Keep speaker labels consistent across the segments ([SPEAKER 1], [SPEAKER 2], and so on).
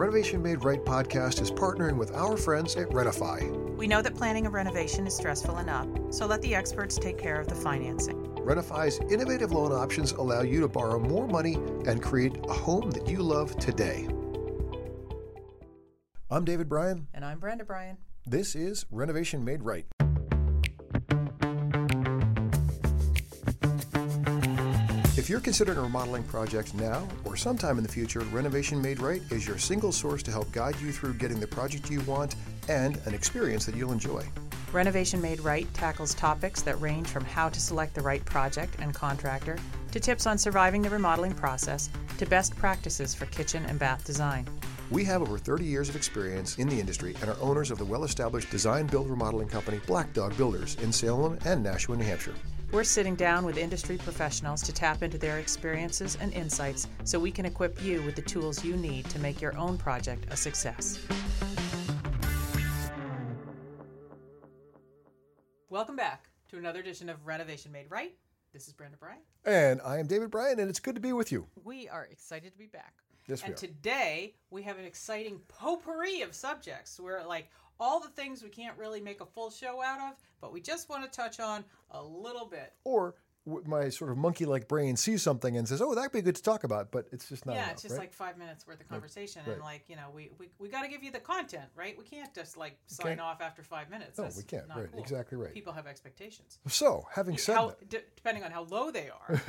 [SPEAKER 1] Renovation Made Right podcast is partnering with our friends at RenoFi.
[SPEAKER 2] We know that planning a renovation is stressful enough, so let the experts take care of the financing.
[SPEAKER 1] RenoFi's innovative loan options allow you to borrow more money and create a home that you love today. I'm David Bryan.
[SPEAKER 2] And I'm Brenda Bryan.
[SPEAKER 1] This is Renovation Made Right. If you're considering a remodeling project now or sometime in the future, Renovation Made Right is your single source to help guide you through getting the project you want and an experience that you'll enjoy.
[SPEAKER 2] Renovation Made Right tackles topics that range from how to select the right project and contractor to tips on surviving the remodeling process to best practices for kitchen and bath design.
[SPEAKER 1] We have over 30 years of experience in the industry and are owners of the well established design build remodeling company Black Dog Builders in Salem and Nashua, New Hampshire.
[SPEAKER 2] We're sitting down with industry professionals to tap into their experiences and insights so we can equip you with the tools you need to make your own project a success. Welcome back to another edition of Renovation Made Right. This is Brenda Bryan.
[SPEAKER 1] And I am David Bryan, and it's good to be with you.
[SPEAKER 2] We are excited to be back.
[SPEAKER 1] Yes, we
[SPEAKER 2] and
[SPEAKER 1] are.
[SPEAKER 2] today we have an exciting potpourri of subjects where like all the things we can't really make a full show out of, but we just want to touch on a little bit.
[SPEAKER 1] Or my sort of monkey like brain sees something and says, oh, that'd be good to talk about, but it's just not
[SPEAKER 2] yeah,
[SPEAKER 1] enough,
[SPEAKER 2] it's just
[SPEAKER 1] right?
[SPEAKER 2] like five minutes worth of conversation,
[SPEAKER 1] right.
[SPEAKER 2] and like you know, we we, we got to give you the content, right? We can't just like sign
[SPEAKER 1] can't-
[SPEAKER 2] off after five minutes.
[SPEAKER 1] No,
[SPEAKER 2] That's
[SPEAKER 1] we can't.
[SPEAKER 2] not
[SPEAKER 1] Right,
[SPEAKER 2] cool.
[SPEAKER 1] exactly right.
[SPEAKER 2] People have expectations.
[SPEAKER 1] So, having said
[SPEAKER 2] How, d- depending on how low they are.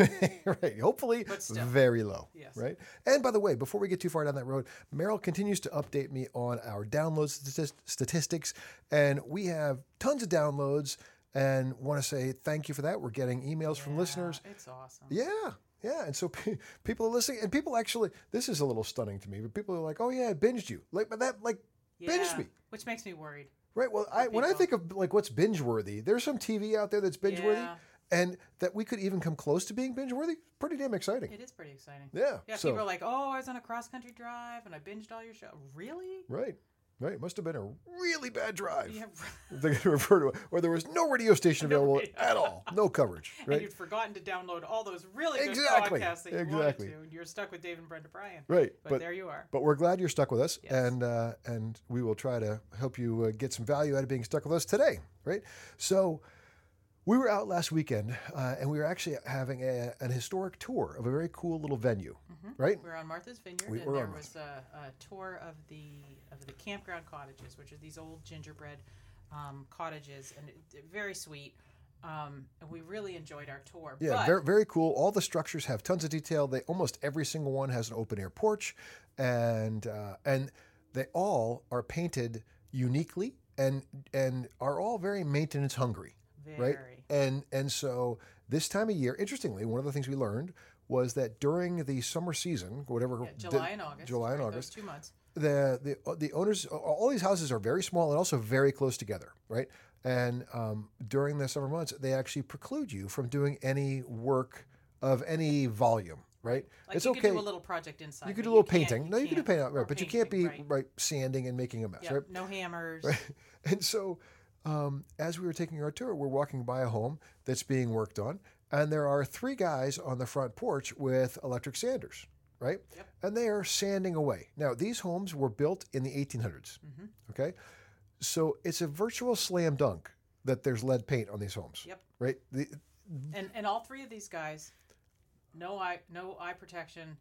[SPEAKER 1] right, hopefully very low,
[SPEAKER 2] Yes.
[SPEAKER 1] right? And by the way, before we get too far down that road, Meryl continues to update me on our download statist- statistics, and we have tons of downloads. And want to say thank you for that. We're getting emails from listeners.
[SPEAKER 2] It's awesome.
[SPEAKER 1] Yeah, yeah. And so pe- people are listening, and people actually, this is a little stunning to me, but people are like, "Oh yeah, I binged you." Like, but that like binged me.
[SPEAKER 2] which makes me worried.
[SPEAKER 1] Right. Well, I, when I think of like what's binge worthy, there's some TV out there that's binge worthy,
[SPEAKER 2] Yeah.
[SPEAKER 1] and that we could even come close to being binge worthy. Pretty damn exciting.
[SPEAKER 2] It is pretty exciting.
[SPEAKER 1] Yeah.
[SPEAKER 2] Yeah,
[SPEAKER 1] so,
[SPEAKER 2] people are like, "Oh, I was on a cross country drive and I binged all your show." Really?
[SPEAKER 1] right. Right. Must have been a really bad drive.
[SPEAKER 2] Yeah.
[SPEAKER 1] They refer to it, or there was no radio station available
[SPEAKER 2] radio.
[SPEAKER 1] at all, no coverage.
[SPEAKER 2] And you'd forgotten to download all those really good
[SPEAKER 1] Exactly,
[SPEAKER 2] podcasts that you
[SPEAKER 1] exactly.
[SPEAKER 2] wanted to, and you're stuck with Dave and Brenda Bryan.
[SPEAKER 1] Right.
[SPEAKER 2] But, there you are.
[SPEAKER 1] But we're glad you're stuck with us,
[SPEAKER 2] Yes.
[SPEAKER 1] and uh, and we will try to help you uh, get some value out of being stuck with us today, right? So, we were out last weekend, uh, and we were actually having a, an historic tour of a very cool little venue, right?
[SPEAKER 2] We were on Martha's Vineyard,
[SPEAKER 1] We
[SPEAKER 2] and there was a, a tour of the of the campground cottages, which are these old gingerbread um, cottages, and it, very sweet. Um, and we really enjoyed our tour.
[SPEAKER 1] Yeah, very very cool. All the structures have tons of detail. They almost every single one has an open air porch, and uh, and they all are painted uniquely and and are all very maintenance hungry. Right? And and so this time of year, interestingly, one of the things we learned was that during the summer season, whatever
[SPEAKER 2] yeah, July and August.
[SPEAKER 1] July and
[SPEAKER 2] right,
[SPEAKER 1] August,
[SPEAKER 2] two months.
[SPEAKER 1] the the the owners, all these houses are very small and also very close together, right? And um, during the summer months, they actually preclude you from doing any work of any volume, right?
[SPEAKER 2] Like
[SPEAKER 1] it's
[SPEAKER 2] you
[SPEAKER 1] okay.
[SPEAKER 2] could do a little project inside.
[SPEAKER 1] you could do a little painting. no, you can do
[SPEAKER 2] can't-
[SPEAKER 1] painting, right? But you can't be
[SPEAKER 2] right.
[SPEAKER 1] right sanding and making a mess,
[SPEAKER 2] Yep,
[SPEAKER 1] right?
[SPEAKER 2] No hammers. Right?
[SPEAKER 1] And so, um, as we were taking our tour, we're walking by a home that's being worked on, and there are three guys on the front porch with electric sanders, right?
[SPEAKER 2] Yep.
[SPEAKER 1] And they are sanding away. Now, these homes were built in the 1800s,
[SPEAKER 2] Mm-hmm.
[SPEAKER 1] okay? So it's a virtual slam dunk that there's lead paint on these homes,
[SPEAKER 2] Yep.
[SPEAKER 1] right? The,
[SPEAKER 2] And and all three of these guys, no eye no eye protection,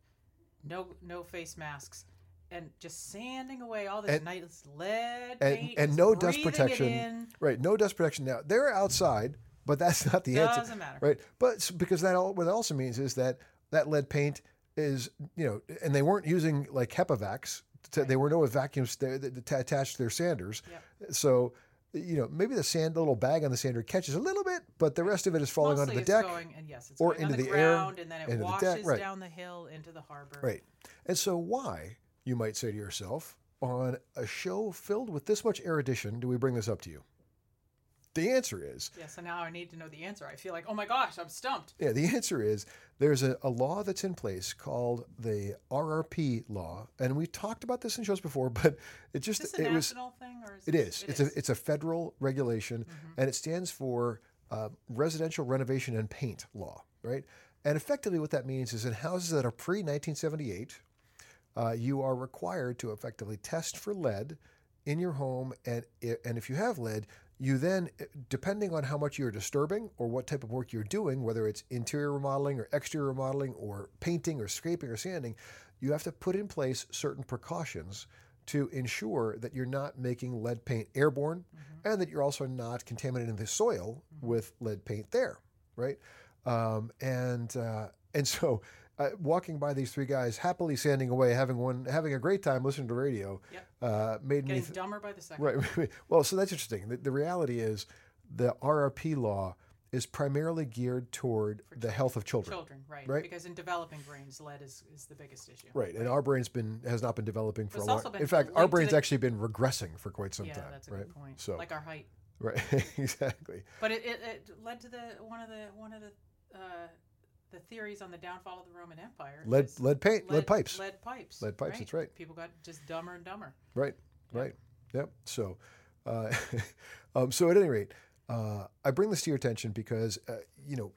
[SPEAKER 2] no no face masks, and just sanding away all this
[SPEAKER 1] And-
[SPEAKER 2] nice lead
[SPEAKER 1] and
[SPEAKER 2] paint,
[SPEAKER 1] and no dust protection, right? No dust protection. Now they're outside, but that's not the answer.
[SPEAKER 2] Doesn't matter.
[SPEAKER 1] right? But because that all, what it also means is that that lead paint is you know, and they weren't using like HEPA-Vacs. To, They were no vacuums there that that attached to their sanders. So you know, maybe the sand, the little bag on the sander catches a little bit, but the rest of it is falling
[SPEAKER 2] Mostly
[SPEAKER 1] onto the deck.
[SPEAKER 2] going, and yes,
[SPEAKER 1] or into
[SPEAKER 2] the,
[SPEAKER 1] the air,
[SPEAKER 2] and then it
[SPEAKER 1] into the
[SPEAKER 2] washes
[SPEAKER 1] deck, right.
[SPEAKER 2] down the hill into the harbor.
[SPEAKER 1] Right. And so, why, you might say to yourself, on a show filled with this much erudition, do we bring this up to you? The answer is
[SPEAKER 2] Yeah. So now I need to know the answer. I feel like, oh my gosh, I'm stumped.
[SPEAKER 1] Yeah, the answer is there's a, a law that's in place called the RRP law, and we talked about this in shows before, but it just
[SPEAKER 2] Is this a
[SPEAKER 1] it was
[SPEAKER 2] national thing or is
[SPEAKER 1] it is it's a it's a federal regulation, and it stands for uh, residential renovation and paint law, right? And effectively, what that means is in houses that are pre 1978, uh, you are required to effectively test for lead in your home, and and if you have lead, you then, depending on how much you're disturbing or what type of work you're doing, whether it's interior remodeling or exterior remodeling or painting or scraping or sanding, you have to put in place certain precautions to ensure that you're not making lead paint airborne and that you're also not contaminating the soil with lead paint there, right? Um, and uh, and so uh, walking by these three guys happily sanding away, having one having a great time listening to radio,
[SPEAKER 2] Yep.
[SPEAKER 1] uh, made me
[SPEAKER 2] Getting
[SPEAKER 1] th-
[SPEAKER 2] dumber by the second.
[SPEAKER 1] right. well, so that's interesting. The, the reality is the RRP law is primarily geared toward the health of children.
[SPEAKER 2] Children, right.
[SPEAKER 1] Right.
[SPEAKER 2] Because in developing brains, lead is, is the biggest issue.
[SPEAKER 1] Right, and our brain's been has not been developing for a long.
[SPEAKER 2] been
[SPEAKER 1] In fact, our brain's
[SPEAKER 2] the-
[SPEAKER 1] actually been regressing for quite some
[SPEAKER 2] yeah,
[SPEAKER 1] time.
[SPEAKER 2] that's a
[SPEAKER 1] right.
[SPEAKER 2] good point.
[SPEAKER 1] So
[SPEAKER 2] like our height.
[SPEAKER 1] right, exactly.
[SPEAKER 2] But it, it, it led to the one of the one of the uh, the theories on the downfall of the Roman Empire.
[SPEAKER 1] Lead lead paint, lead, pipes.
[SPEAKER 2] Lead pipes.
[SPEAKER 1] Lead pipes, that's right.
[SPEAKER 2] People got just dumber and dumber.
[SPEAKER 1] Right, right. Yep. So, uh, um, so at any rate, uh, I bring this to your attention because uh, you know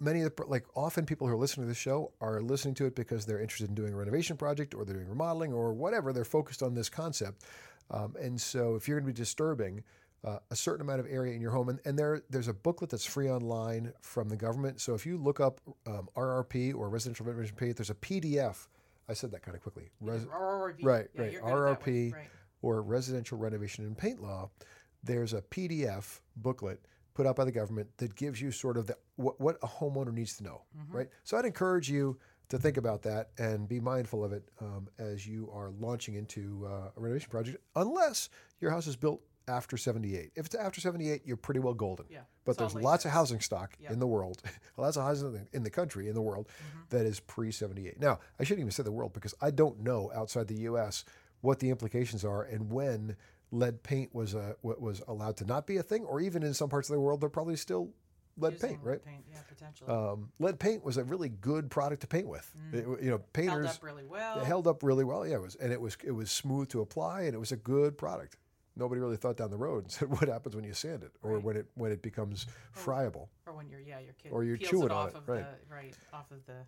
[SPEAKER 1] many of the like often people who are listening to this show are listening to it because they're interested in doing a renovation project or they're doing remodeling or whatever. They're focused on this concept, um, and so if you're going to be disturbing. Uh, a certain amount of area in your home, and, and there there's a booklet that's free online from the government. So if you look up um, RRP or residential renovation paint, there's a PDF. I said that kind of quickly. Res-
[SPEAKER 2] RRP.
[SPEAKER 1] Right,
[SPEAKER 2] yeah,
[SPEAKER 1] right.
[SPEAKER 2] you're good at that one.
[SPEAKER 1] RRP
[SPEAKER 2] Right.
[SPEAKER 1] or residential renovation and paint law, there's a PDF booklet put out by the government that gives you sort of the what, what a homeowner needs to know,
[SPEAKER 2] Mm-hmm.
[SPEAKER 1] right? So I'd encourage you to think about that and be mindful of it um, as you are launching into uh, a renovation project, unless your house is built after 78. If it's after 78, you're pretty well golden.
[SPEAKER 2] Yeah,
[SPEAKER 1] But there's lots of housing stock
[SPEAKER 2] Yeah.
[SPEAKER 1] in the world, lots of housing in the- country, in the world, that is pre 78. Now, I shouldn't even say the world because I don't know outside the U.S. what the implications are and when lead paint was uh, was allowed to not be a thing, or even in some parts of the world, they're probably still lead
[SPEAKER 2] Using
[SPEAKER 1] paint,
[SPEAKER 2] lead
[SPEAKER 1] right?
[SPEAKER 2] Paint, yeah, potentially.
[SPEAKER 1] Um, lead paint was a really good product to paint with. It- you know,
[SPEAKER 2] Held
[SPEAKER 1] painters
[SPEAKER 2] up really well.
[SPEAKER 1] it held up really well. Yeah, it was, and it was it was smooth to apply, and it was a good product. Nobody really thought down the road and said, "What happens when you sand it, or
[SPEAKER 2] Right.
[SPEAKER 1] when it when it becomes friable?"
[SPEAKER 2] or when you're yeah your kid
[SPEAKER 1] Or you're
[SPEAKER 2] peels
[SPEAKER 1] chewing
[SPEAKER 2] it
[SPEAKER 1] on
[SPEAKER 2] off
[SPEAKER 1] it,
[SPEAKER 2] of
[SPEAKER 1] right.
[SPEAKER 2] the right off of the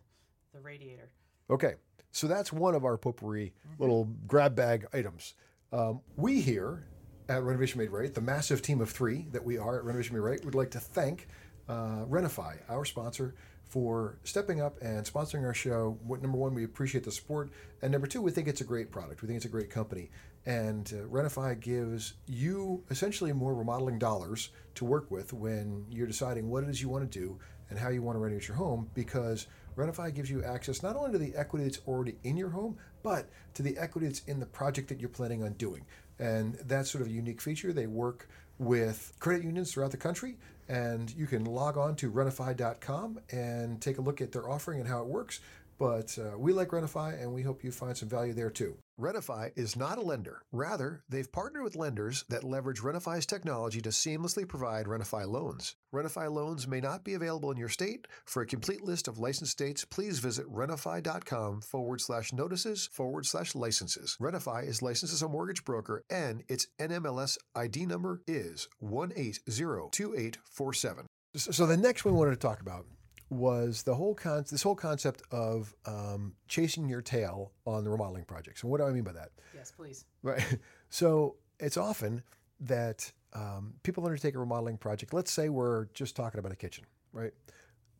[SPEAKER 2] the radiator.
[SPEAKER 1] Okay, so that's one of our potpourri
[SPEAKER 2] Mm-hmm.
[SPEAKER 1] little grab bag items. Um, we here at Renovation Made Right, the massive team of three that we are at Renovation Made Right, would like to thank uh, RenoFi, our sponsor, for stepping up and sponsoring our show. Number one, we appreciate the support, and number two, we think it's a great product. We think it's a great company, and uh, RenoFi gives you essentially more remodeling dollars to work with when you're deciding what it is you want to do and how you want to renovate your home because RenoFi gives you access not only to the equity that's already in your home, but to the equity that's in the project that you're planning on doing. And that's sort of a unique feature. They work with credit unions throughout the country, and you can log on to renofi.com and take a look at their offering and how it works. But uh, we like RenoFi, and we hope you find some value there too. RenoFi is not a lender. Rather, they've partnered with lenders that leverage RenoFi's technology to seamlessly provide RenoFi loans. RenoFi loans may not be available in your state. For a complete list of licensed states, please visit renofi.com forward slash notices forward slash licenses. RenoFi is licensed as a mortgage broker and its NMLS ID number is 1802847. So the next one we wanted to talk about was the whole con- this whole concept of um, chasing your tail on the remodeling projects. And what do I mean by that?
[SPEAKER 2] Yes, please.
[SPEAKER 1] Right. So it's often that um, people undertake a remodeling project. Let's say we're just talking about a kitchen, right?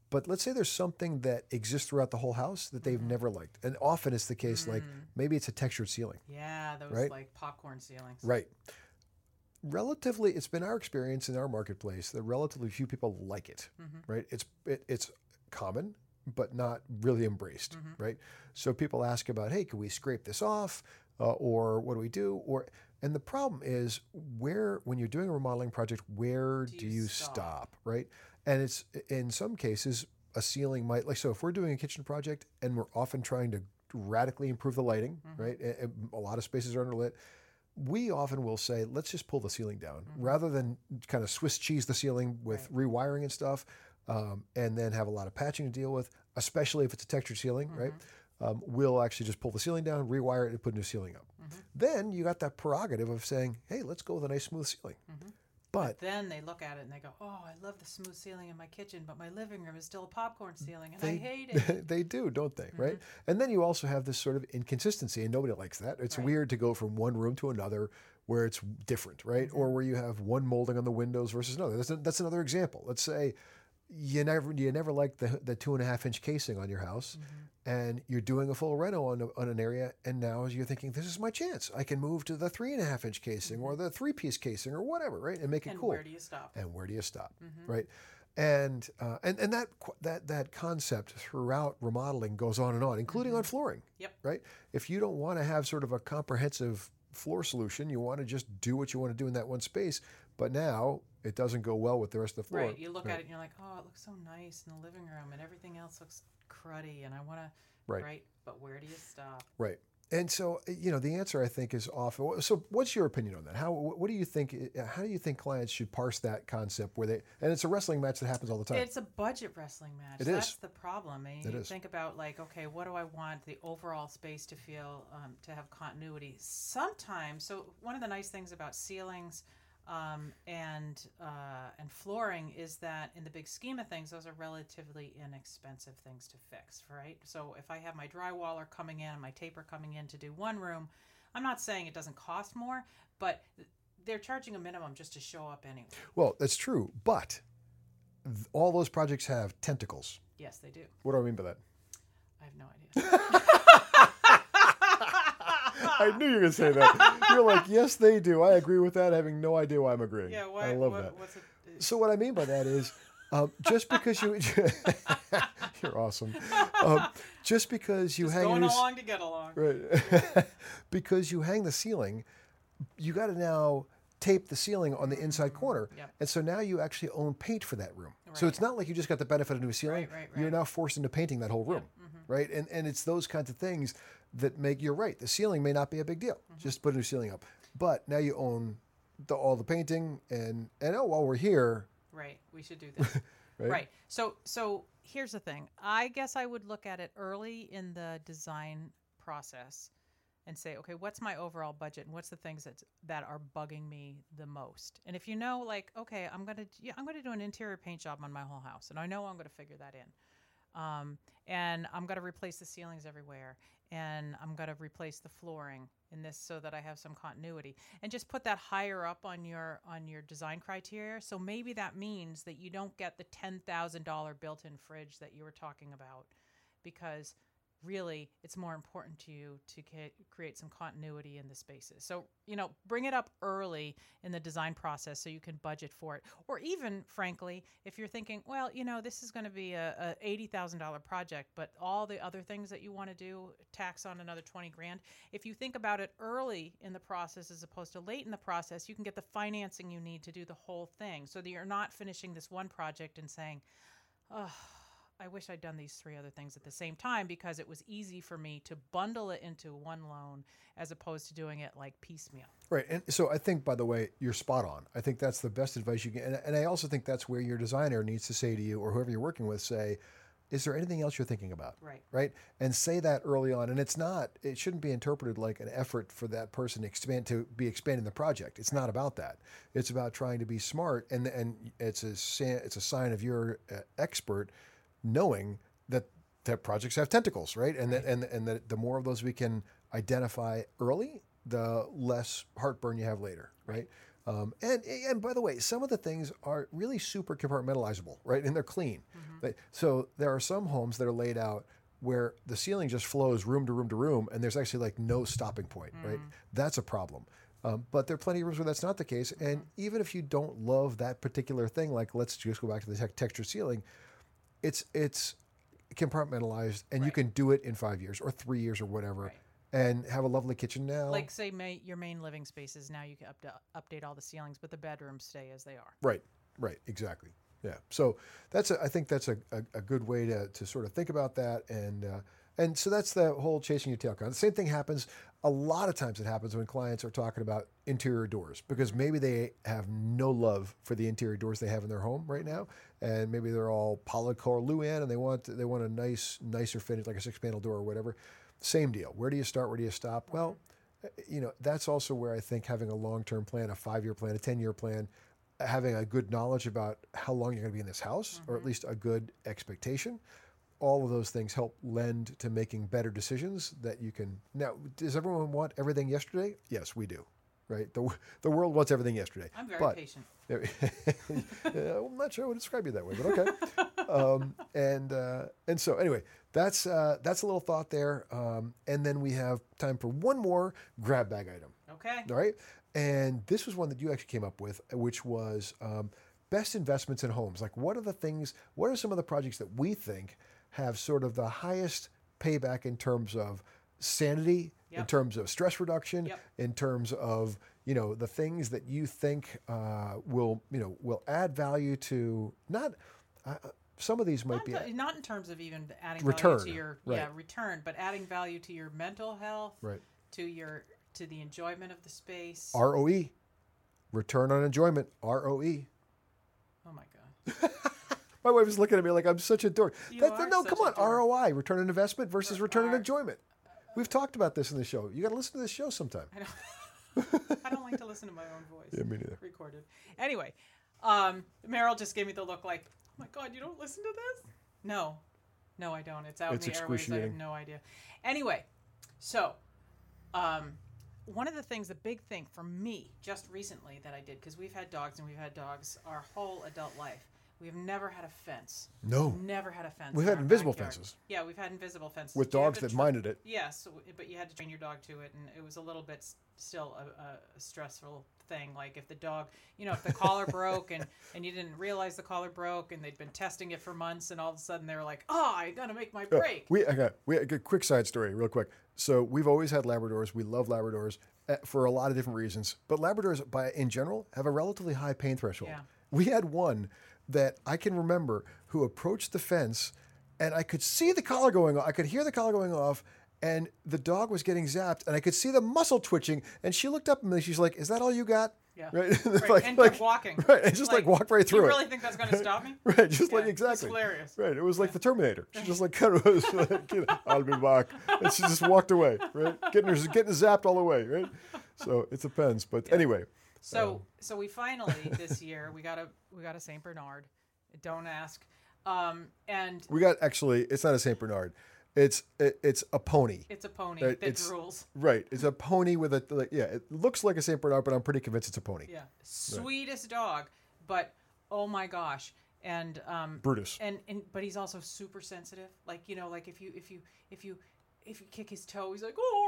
[SPEAKER 1] But let's say there's something that exists throughout the whole house that they've never liked. And often it's the case, like maybe it's a textured ceiling.
[SPEAKER 2] Yeah, those
[SPEAKER 1] Right.
[SPEAKER 2] like popcorn ceilings.
[SPEAKER 1] Right. Relatively, it's been our experience in our marketplace that relatively few people like it. Mm-hmm. Right. It's it, it's common, but not really embraced. Mm-hmm. Right. So people ask about, hey, can we scrape this off, uh, or what do we do, or and the problem is where when you're doing a remodeling project, where do,
[SPEAKER 2] you
[SPEAKER 1] you
[SPEAKER 2] stop?
[SPEAKER 1] stop? Right. And it's in some cases a ceiling might like so if we're doing a kitchen project and we're often trying to radically improve the lighting, mm-hmm. right? A, a- a lot of spaces are underlit we often will say, let's just pull the ceiling down rather than kind of Swiss cheese the ceiling with rewiring and stuff, um, and then have a lot of patching to deal with, especially if it's a textured ceiling, right? Um, we'll actually just pull the ceiling down, rewire it, and put a new ceiling up. Then you got that prerogative of saying, hey, let's go with a nice smooth ceiling. But
[SPEAKER 2] Then they look at it and they go, "Oh, I love the smooth ceiling in my kitchen, but my living room is still a popcorn ceiling, and I hate it."
[SPEAKER 1] they do, don't they?
[SPEAKER 2] Mm-hmm.
[SPEAKER 1] Right? And then you also have this sort of inconsistency, and nobody likes that. It's
[SPEAKER 2] Right.
[SPEAKER 1] weird to go from one room to another where it's different, right?
[SPEAKER 2] Mm-hmm.
[SPEAKER 1] Or where you have one molding on the windows versus another. That's, a, that's another example. Let's say you never you never liked the the two and a half inch casing on your house,
[SPEAKER 2] Mm-hmm.
[SPEAKER 1] And you're doing a full reno on, a- on an area, and now as you're thinking this is my chance. I can move to the three and a half inch casing or the three piece casing or whatever, right? And make it
[SPEAKER 2] Mm-hmm. and
[SPEAKER 1] cool
[SPEAKER 2] where do you stop?
[SPEAKER 1] and where do you stop
[SPEAKER 2] Mm-hmm.
[SPEAKER 1] right and uh, and and that that that concept throughout remodeling goes on and on including on flooring
[SPEAKER 2] Mm-hmm. Yep.
[SPEAKER 1] right if you don't want to have sort of a comprehensive floor solution you want to just do what you want to do in that one space but now it doesn't go well with the rest of the floor
[SPEAKER 2] Right. You look at it and you're like, "Oh, it looks so nice in the living room, and everything else looks cruddy, and I want to."
[SPEAKER 1] Right.
[SPEAKER 2] But where do you stop?
[SPEAKER 1] right and so uh, you know the answer i think is often so what's your opinion on that how what do you think how do you think clients should parse that concept where they and it's a wrestling match that happens all the time
[SPEAKER 2] It's a budget wrestling match.
[SPEAKER 1] It
[SPEAKER 2] That's
[SPEAKER 1] is.
[SPEAKER 2] the problem. I mean,
[SPEAKER 1] It
[SPEAKER 2] you
[SPEAKER 1] is.
[SPEAKER 2] think about like, okay, what do I want the overall space to feel um, to have continuity? Sometimes, so one of the nice things about ceilings um, and uh, and flooring is that in the big scheme of things, those are relatively inexpensive things to fix, right? So if I have my drywaller coming in and my taper coming in to do one room, I'm not saying it doesn't cost more, but they're charging a minimum just to show up anyway.
[SPEAKER 1] well that's true but th- all those projects have tentacles
[SPEAKER 2] Yes, they do.
[SPEAKER 1] what do i mean by that
[SPEAKER 2] I have no idea.
[SPEAKER 1] I knew you were going to say that. You're like, yes, they do. I agree with that, having no idea why I'm agreeing.
[SPEAKER 2] Yeah, why,
[SPEAKER 1] I love
[SPEAKER 2] what,
[SPEAKER 1] that.
[SPEAKER 2] What's it?
[SPEAKER 1] So what I mean by that is, um, just because you, you're awesome. Um, just because you
[SPEAKER 2] Just
[SPEAKER 1] hang
[SPEAKER 2] going
[SPEAKER 1] your,
[SPEAKER 2] along to get along.
[SPEAKER 1] right, because you hang the ceiling, you got to now tape the ceiling on the inside corner.
[SPEAKER 2] Yep.
[SPEAKER 1] and so now you actually own paint for that room. So it's not like you just got the benefit of a new ceiling.
[SPEAKER 2] Right, right,
[SPEAKER 1] You're now forced into painting that whole room,
[SPEAKER 2] Mm-hmm.
[SPEAKER 1] right? And and it's those kinds of things that make you're right. The ceiling may not be a big deal.
[SPEAKER 2] Mm-hmm.
[SPEAKER 1] Just put a new ceiling up, but now you own the, all the painting, and and oh, while we're here,
[SPEAKER 2] Right. We should do this.
[SPEAKER 1] right?
[SPEAKER 2] right. So so here's the thing. I guess I would look at it early in the design process and say, okay, what's my overall budget and what's the things that that are bugging me the most? And if you know like, okay, I'm to yeah, I'm to do an interior paint job on my whole house and I know I'm to figure that in. Um, and I'm to replace the ceilings everywhere and I'm to replace the flooring in this so that I have some continuity and just put that higher up on your on your design criteria so maybe that means that you don't get the $10,000 built-in fridge that you were talking about because really it's more important to you to ca- create some continuity in the spaces. So, you know, bring it up early in the design process so you can budget for it. Or even, frankly, if you're thinking, well, you know, this is going to be a, a $80,000 project, but all the other things that you want to do, tax on another 20 grand. If you think about it early in the process as opposed to late in the process, you can get the financing you need to do the whole thing so that you're not finishing this one project and saying, oh, I wish I'd done these three other things at the same time because it was easy for me to bundle it into one loan as opposed to doing it like piecemeal.
[SPEAKER 1] Right. And so I think, by the way, you're spot on. I think that's the best advice you can. And, and I also think that's where your designer needs to say to you or whoever you're working with, say, is there anything else you're thinking about?
[SPEAKER 2] Right.
[SPEAKER 1] Right. And say that early on. And it's not, it shouldn't be interpreted like an effort for that person to expand, to be expanding the project. It's not about that. It's about trying to be smart. And, and it's a, it's a sign of your uh, expert knowing that that projects have tentacles, right? And that and and that the more of those we can identify early, the less heartburn you have later, right? Um, and and by the way, some of the things are really super compartmentalizable, right? And they're clean. They- so there are some homes that are laid out where the ceiling just flows room to room to room, and there's actually like no stopping point, right? That's a problem. Um, but there are plenty of rooms where that's not the case. And even if you don't love that particular thing, like let's just go back to the tec- texture ceiling, it's it's compartmentalized and you can do it in five years or three years or whatever
[SPEAKER 2] Right.
[SPEAKER 1] and have a lovely kitchen now
[SPEAKER 2] Like, say, ma- your main living spaces, now you can upda- update all the ceilings, but the bedrooms stay as they are.
[SPEAKER 1] right right exactly yeah so that's a, i think that's a, a, a good way to, to sort of think about that and uh, and so that's the whole chasing your tail con. The same thing happens a lot of times. It happens when clients are talking about interior doors because maybe they have no love for the interior doors they have in their home right now, and maybe they're all polycore Luan and they want they want a nice nicer finish like a six panel door or whatever. Same deal. Where do you start? Where do you stop? Well, you know that's also where I think having a long term plan, a five year plan, a ten year plan, having a good knowledge about how long you're going to be in this house, or at mm-hmm. least a good expectation. All of those things help lend to making better decisions that you can. Now, does everyone want everything yesterday? Yes, we do. Right? The, the world wants everything yesterday.
[SPEAKER 2] I'm very
[SPEAKER 1] but,
[SPEAKER 2] patient.
[SPEAKER 1] I'm not sure I would describe you that way, but okay. um, and uh, and so anyway, that's uh, that's a little thought there. Um, and then we have time for one more grab bag item.
[SPEAKER 2] Okay.
[SPEAKER 1] All right. And this was one that you actually came up with, which was um, best investments in homes. Like, what are the things, what are some of the projects that we think have sort of the highest payback in terms of sanity, in terms of stress reduction,
[SPEAKER 2] Yep.
[SPEAKER 1] in terms of, you know, the things that you think uh, will, you know, will add value to not, uh, some of these might
[SPEAKER 2] Not,
[SPEAKER 1] be,
[SPEAKER 2] not in terms of even adding
[SPEAKER 1] Return,
[SPEAKER 2] value to your
[SPEAKER 1] right.
[SPEAKER 2] yeah return, but adding value to your mental health,
[SPEAKER 1] right.
[SPEAKER 2] to your to the enjoyment of the space.
[SPEAKER 1] ROE, return on enjoyment, ROE.
[SPEAKER 2] oh my god.
[SPEAKER 1] My wife is looking at me like I'm such a dork. That- no, come on. ROI, return on investment versus return on enjoyment. We've talked about this in the show. You got to listen to this show sometime.
[SPEAKER 2] I don't. I don't like to listen to my own voice.
[SPEAKER 1] Yeah, me neither.
[SPEAKER 2] Recorded. Anyway, um, Meryl just gave me the look like, oh my god, you don't listen to this? No, no, I don't. It's out
[SPEAKER 1] It's
[SPEAKER 2] in the airways. I have no idea. Anyway, so, um, one of the things, the big thing for me, just recently that I did, because we've had dogs and we've had dogs our whole adult life. We have never had a fence.
[SPEAKER 1] No,
[SPEAKER 2] Never had a fence.
[SPEAKER 1] We've had invisible
[SPEAKER 2] backyard.
[SPEAKER 1] fences.
[SPEAKER 2] Yeah, we've had invisible fences.
[SPEAKER 1] with dogs that
[SPEAKER 2] tr-
[SPEAKER 1] minded it.
[SPEAKER 2] Yes, w- but you had to train your dog to it, and it was a little bit still a, a stressful thing. Like if the dog, you know, if the collar broke and and you didn't realize the collar broke, and they'd been testing it for months, and all of a sudden they were like, "Oh, I gotta make my
[SPEAKER 1] Yeah,
[SPEAKER 2] break."
[SPEAKER 1] We I got we a quick side story, real quick. So we've always had Labradors. We love Labradors uh, for a lot of different reasons. But Labradors, by in general, have a relatively high pain threshold.
[SPEAKER 2] Yeah.
[SPEAKER 1] We had one that I can remember who approached the fence, and I could see the collar going off. I could hear the collar going off. And the dog was getting zapped, and I could see the muscle twitching. And she looked up at me. She's like, "Is that all you got?"
[SPEAKER 2] Yeah.
[SPEAKER 1] Right.
[SPEAKER 2] Right,
[SPEAKER 1] Like-
[SPEAKER 2] and
[SPEAKER 1] like-
[SPEAKER 2] kept walking.
[SPEAKER 1] Right. And just like, walked right through it.
[SPEAKER 2] you
[SPEAKER 1] it.
[SPEAKER 2] really think that's gonna stop me?
[SPEAKER 1] Right, just like exactly.
[SPEAKER 2] It's hilarious.
[SPEAKER 1] Right, it was like the Terminator. She just like kind of was like, you know, I'll be back, and she just walked away. Right, getting her getting zapped all the way. Right, so it depends. But anyway,
[SPEAKER 2] So so we finally this year we got a we got a Saint Bernard. Don't ask. Um, and
[SPEAKER 1] we got actually. It's not a Saint Bernard. It's it, it's a pony.
[SPEAKER 2] it's a pony
[SPEAKER 1] Uh,
[SPEAKER 2] that
[SPEAKER 1] it's-
[SPEAKER 2] drools.
[SPEAKER 1] Right, it's a pony with a like, yeah. It looks like a Saint Bernard, but I'm pretty convinced it's a pony.
[SPEAKER 2] Yeah, sweetest dog, but oh my gosh, and um,
[SPEAKER 1] Brutus.
[SPEAKER 2] and and but he's also super sensitive. Like you know, like if you if you if you if you kick his toe, he's like oh,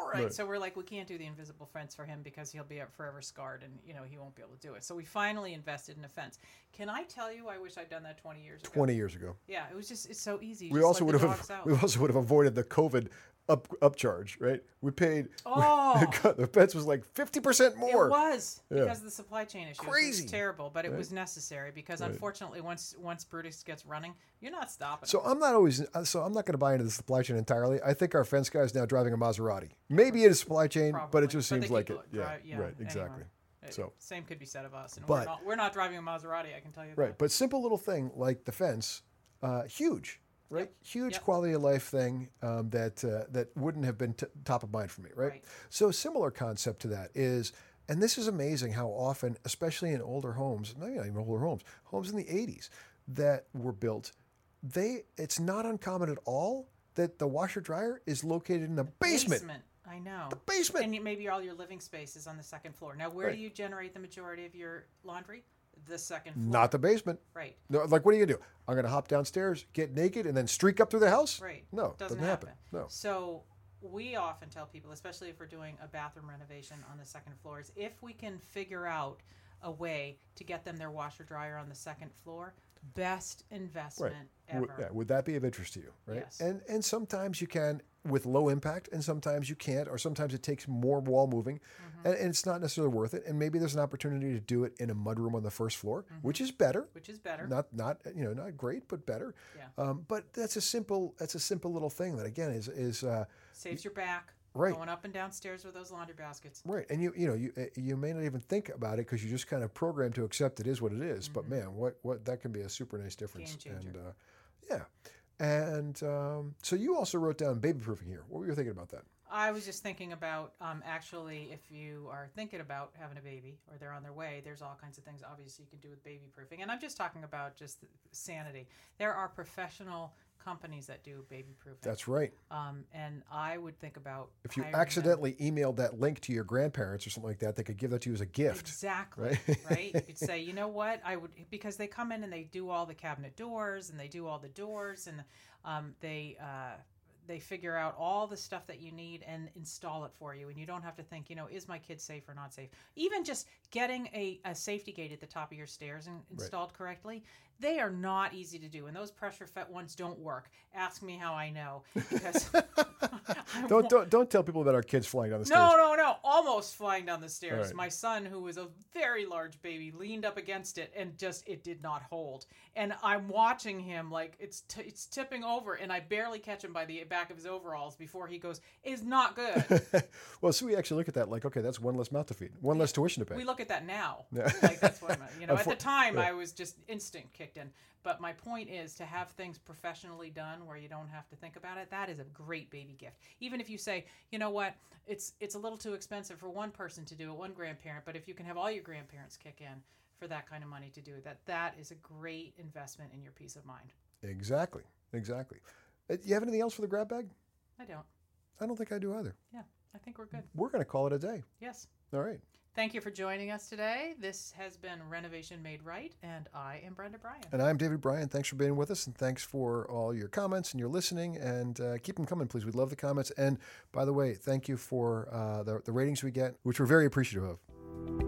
[SPEAKER 2] oh," right.
[SPEAKER 1] Right.
[SPEAKER 2] So we're like, we can't do the invisible fence for him because he'll be forever scarred, and you know he won't be able to do it. So we finally invested in a fence. Can I tell you, I wish I'd done that twenty years ago.
[SPEAKER 1] Twenty years ago,
[SPEAKER 2] Yeah, it was just it's so easy.
[SPEAKER 1] we also would have we also would have avoided the COVID up upcharge. Right, we paid.
[SPEAKER 2] Oh.
[SPEAKER 1] the fence was like fifty percent more.
[SPEAKER 2] It was
[SPEAKER 1] Yeah.
[SPEAKER 2] because of the supply chain issues. It
[SPEAKER 1] Crazy.
[SPEAKER 2] was terrible, but it
[SPEAKER 1] Right.
[SPEAKER 2] was necessary because unfortunately, once once Brutus gets running, you're not stopping.
[SPEAKER 1] So
[SPEAKER 2] him.
[SPEAKER 1] I'm not always. uh, So I'm not going to buy into the supply chain entirely. I think our fence guy is now driving a Maserati. Maybe it is supply chain, but it just
[SPEAKER 2] But
[SPEAKER 1] seems like it.
[SPEAKER 2] go-
[SPEAKER 1] Yeah,
[SPEAKER 2] yeah,
[SPEAKER 1] right. Exactly.
[SPEAKER 2] Uh,
[SPEAKER 1] So
[SPEAKER 2] same could be said of us, and
[SPEAKER 1] But-
[SPEAKER 2] we're not we're not driving a Maserati. I can tell you
[SPEAKER 1] right,
[SPEAKER 2] that.
[SPEAKER 1] but simple little thing like the fence, uh, huge, right?
[SPEAKER 2] Yep.
[SPEAKER 1] Huge
[SPEAKER 2] Yep.
[SPEAKER 1] quality of life thing um, that uh, that wouldn't have been t- top of mind for me, right?
[SPEAKER 2] Right.
[SPEAKER 1] So similar concept to that is. And this is amazing how often, especially in older homes, not even older homes, homes in the 80s that were built, they it's not uncommon at all that the washer dryer is located in the basement. basement.
[SPEAKER 2] I know.
[SPEAKER 1] The Basement.
[SPEAKER 2] And maybe all your living space is on the second floor. Now, where
[SPEAKER 1] Right.
[SPEAKER 2] do you generate the majority of your laundry? The second floor.
[SPEAKER 1] Not the basement.
[SPEAKER 2] right.
[SPEAKER 1] No, like what are you gonna do? I'm gonna hop downstairs, get naked, and then streak up through the house?
[SPEAKER 2] Right.
[SPEAKER 1] No,
[SPEAKER 2] Doesn't,
[SPEAKER 1] happen.
[SPEAKER 2] happen.
[SPEAKER 1] No.
[SPEAKER 2] So we often tell people, especially if we're doing a bathroom renovation on the second floors, if we can figure out a way to get them their washer dryer on the second floor, best investment ever.
[SPEAKER 1] Would, yeah, would that be of interest to you? Right.
[SPEAKER 2] Yes.
[SPEAKER 1] And and sometimes you can with low impact, and sometimes you can't, or sometimes it takes more wall moving,
[SPEAKER 2] Mm-hmm.
[SPEAKER 1] and, and it's not necessarily worth it. And maybe there's an opportunity to do it in a mudroom on the first floor,
[SPEAKER 2] Mm-hmm.
[SPEAKER 1] which is better.
[SPEAKER 2] Which is better.
[SPEAKER 1] Not not you know not great, but better.
[SPEAKER 2] Yeah.
[SPEAKER 1] Um, but that's a simple that's a simple little thing that again is is uh,
[SPEAKER 2] Saves your back.
[SPEAKER 1] Right.
[SPEAKER 2] Going up and downstairs with those laundry baskets.
[SPEAKER 1] Right, and you you know you uh, you may not even think about it because you just kind of programmed to accept it is what it is. But man, what what that can be a super nice difference.
[SPEAKER 2] Mm-hmm. Game changer.
[SPEAKER 1] And uh, yeah, and um, so you also wrote down baby proofing here. What were you thinking about that?
[SPEAKER 2] I was just thinking about um, actually, if you are thinking about having a baby or they're on their way, there's all kinds of things obviously you can do with baby proofing. And I'm just talking about just sanity. There are professional companies that do baby proofing.
[SPEAKER 1] That's right.
[SPEAKER 2] Um, and I would think about
[SPEAKER 1] If you
[SPEAKER 2] hiring them.
[SPEAKER 1] accidentally emailed that link to your grandparents or something like that, they could give that to you as a gift.
[SPEAKER 2] Exactly.
[SPEAKER 1] right?
[SPEAKER 2] Right? You could say, you know what? I would because they come in and they do all the cabinet doors and they do all the doors and um, they uh, they figure out all the stuff that you need and install it for you and you don't have to think you know is my kid safe or not safe even just getting a, a safety gate at the top of your stairs and installed correctly they are not easy to do and those pressure fit ones don't work ask me how i know because I
[SPEAKER 1] Don't, don't don't tell people about our kids flying down the stairs.
[SPEAKER 2] no, no, no. Almost flying down the stairs.
[SPEAKER 1] right.
[SPEAKER 2] My son, who was a very large baby, leaned up against it and just it did not hold. And I'm watching him like it's t- it's tipping over, and I barely catch him by the back of his overalls before he goes. Is not good.
[SPEAKER 1] well, so we actually look at that like, okay, that's one less mouth to feed, one less tuition to pay.
[SPEAKER 2] we look at that now. Like that's what I'm. You know, at the time,
[SPEAKER 1] yeah.
[SPEAKER 2] I was just instinct in. But my point is to have things professionally done where you don't have to think about it. That is a great baby gift. Even if you say, you know what, it's it's a little too expensive for one person to do it, one grandparent. But if you can have all your grandparents kick in for that kind of money to do it, that that is a great investment in your peace of mind.
[SPEAKER 1] exactly, exactly. Uh, you have anything else for the grab bag?
[SPEAKER 2] I don't.
[SPEAKER 1] I don't think I do either.
[SPEAKER 2] Yeah, I think we're good.
[SPEAKER 1] We're going to call it a day.
[SPEAKER 2] Yes.
[SPEAKER 1] All right.
[SPEAKER 2] Thank you for joining us today. This has been Renovation Made Right, and I am Brenda Bryan.
[SPEAKER 1] And I'm David Bryan. Thanks for being with us, and thanks for all your comments and your listening. And uh, keep them coming, please. We love the comments. And by the way, thank you for uh, the, the ratings we get, which we're very appreciative of.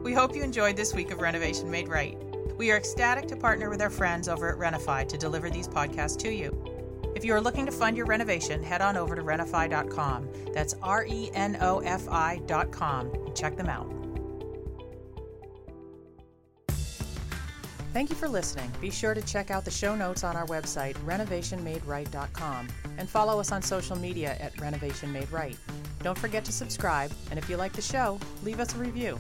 [SPEAKER 2] We hope you enjoyed this week of Renovation Made Right. We are ecstatic to partner with our friends over at RenoFi to deliver these podcasts to you. If you are looking to fund your renovation, head on over to renofi.com. That's R E N O F I.com and check them out. Thank you for listening. Be sure to check out the show notes on our website, renovationmaderight.com, and follow us on social media at Renovation Made Right. Don't forget to subscribe, and if you like the show, leave us a review.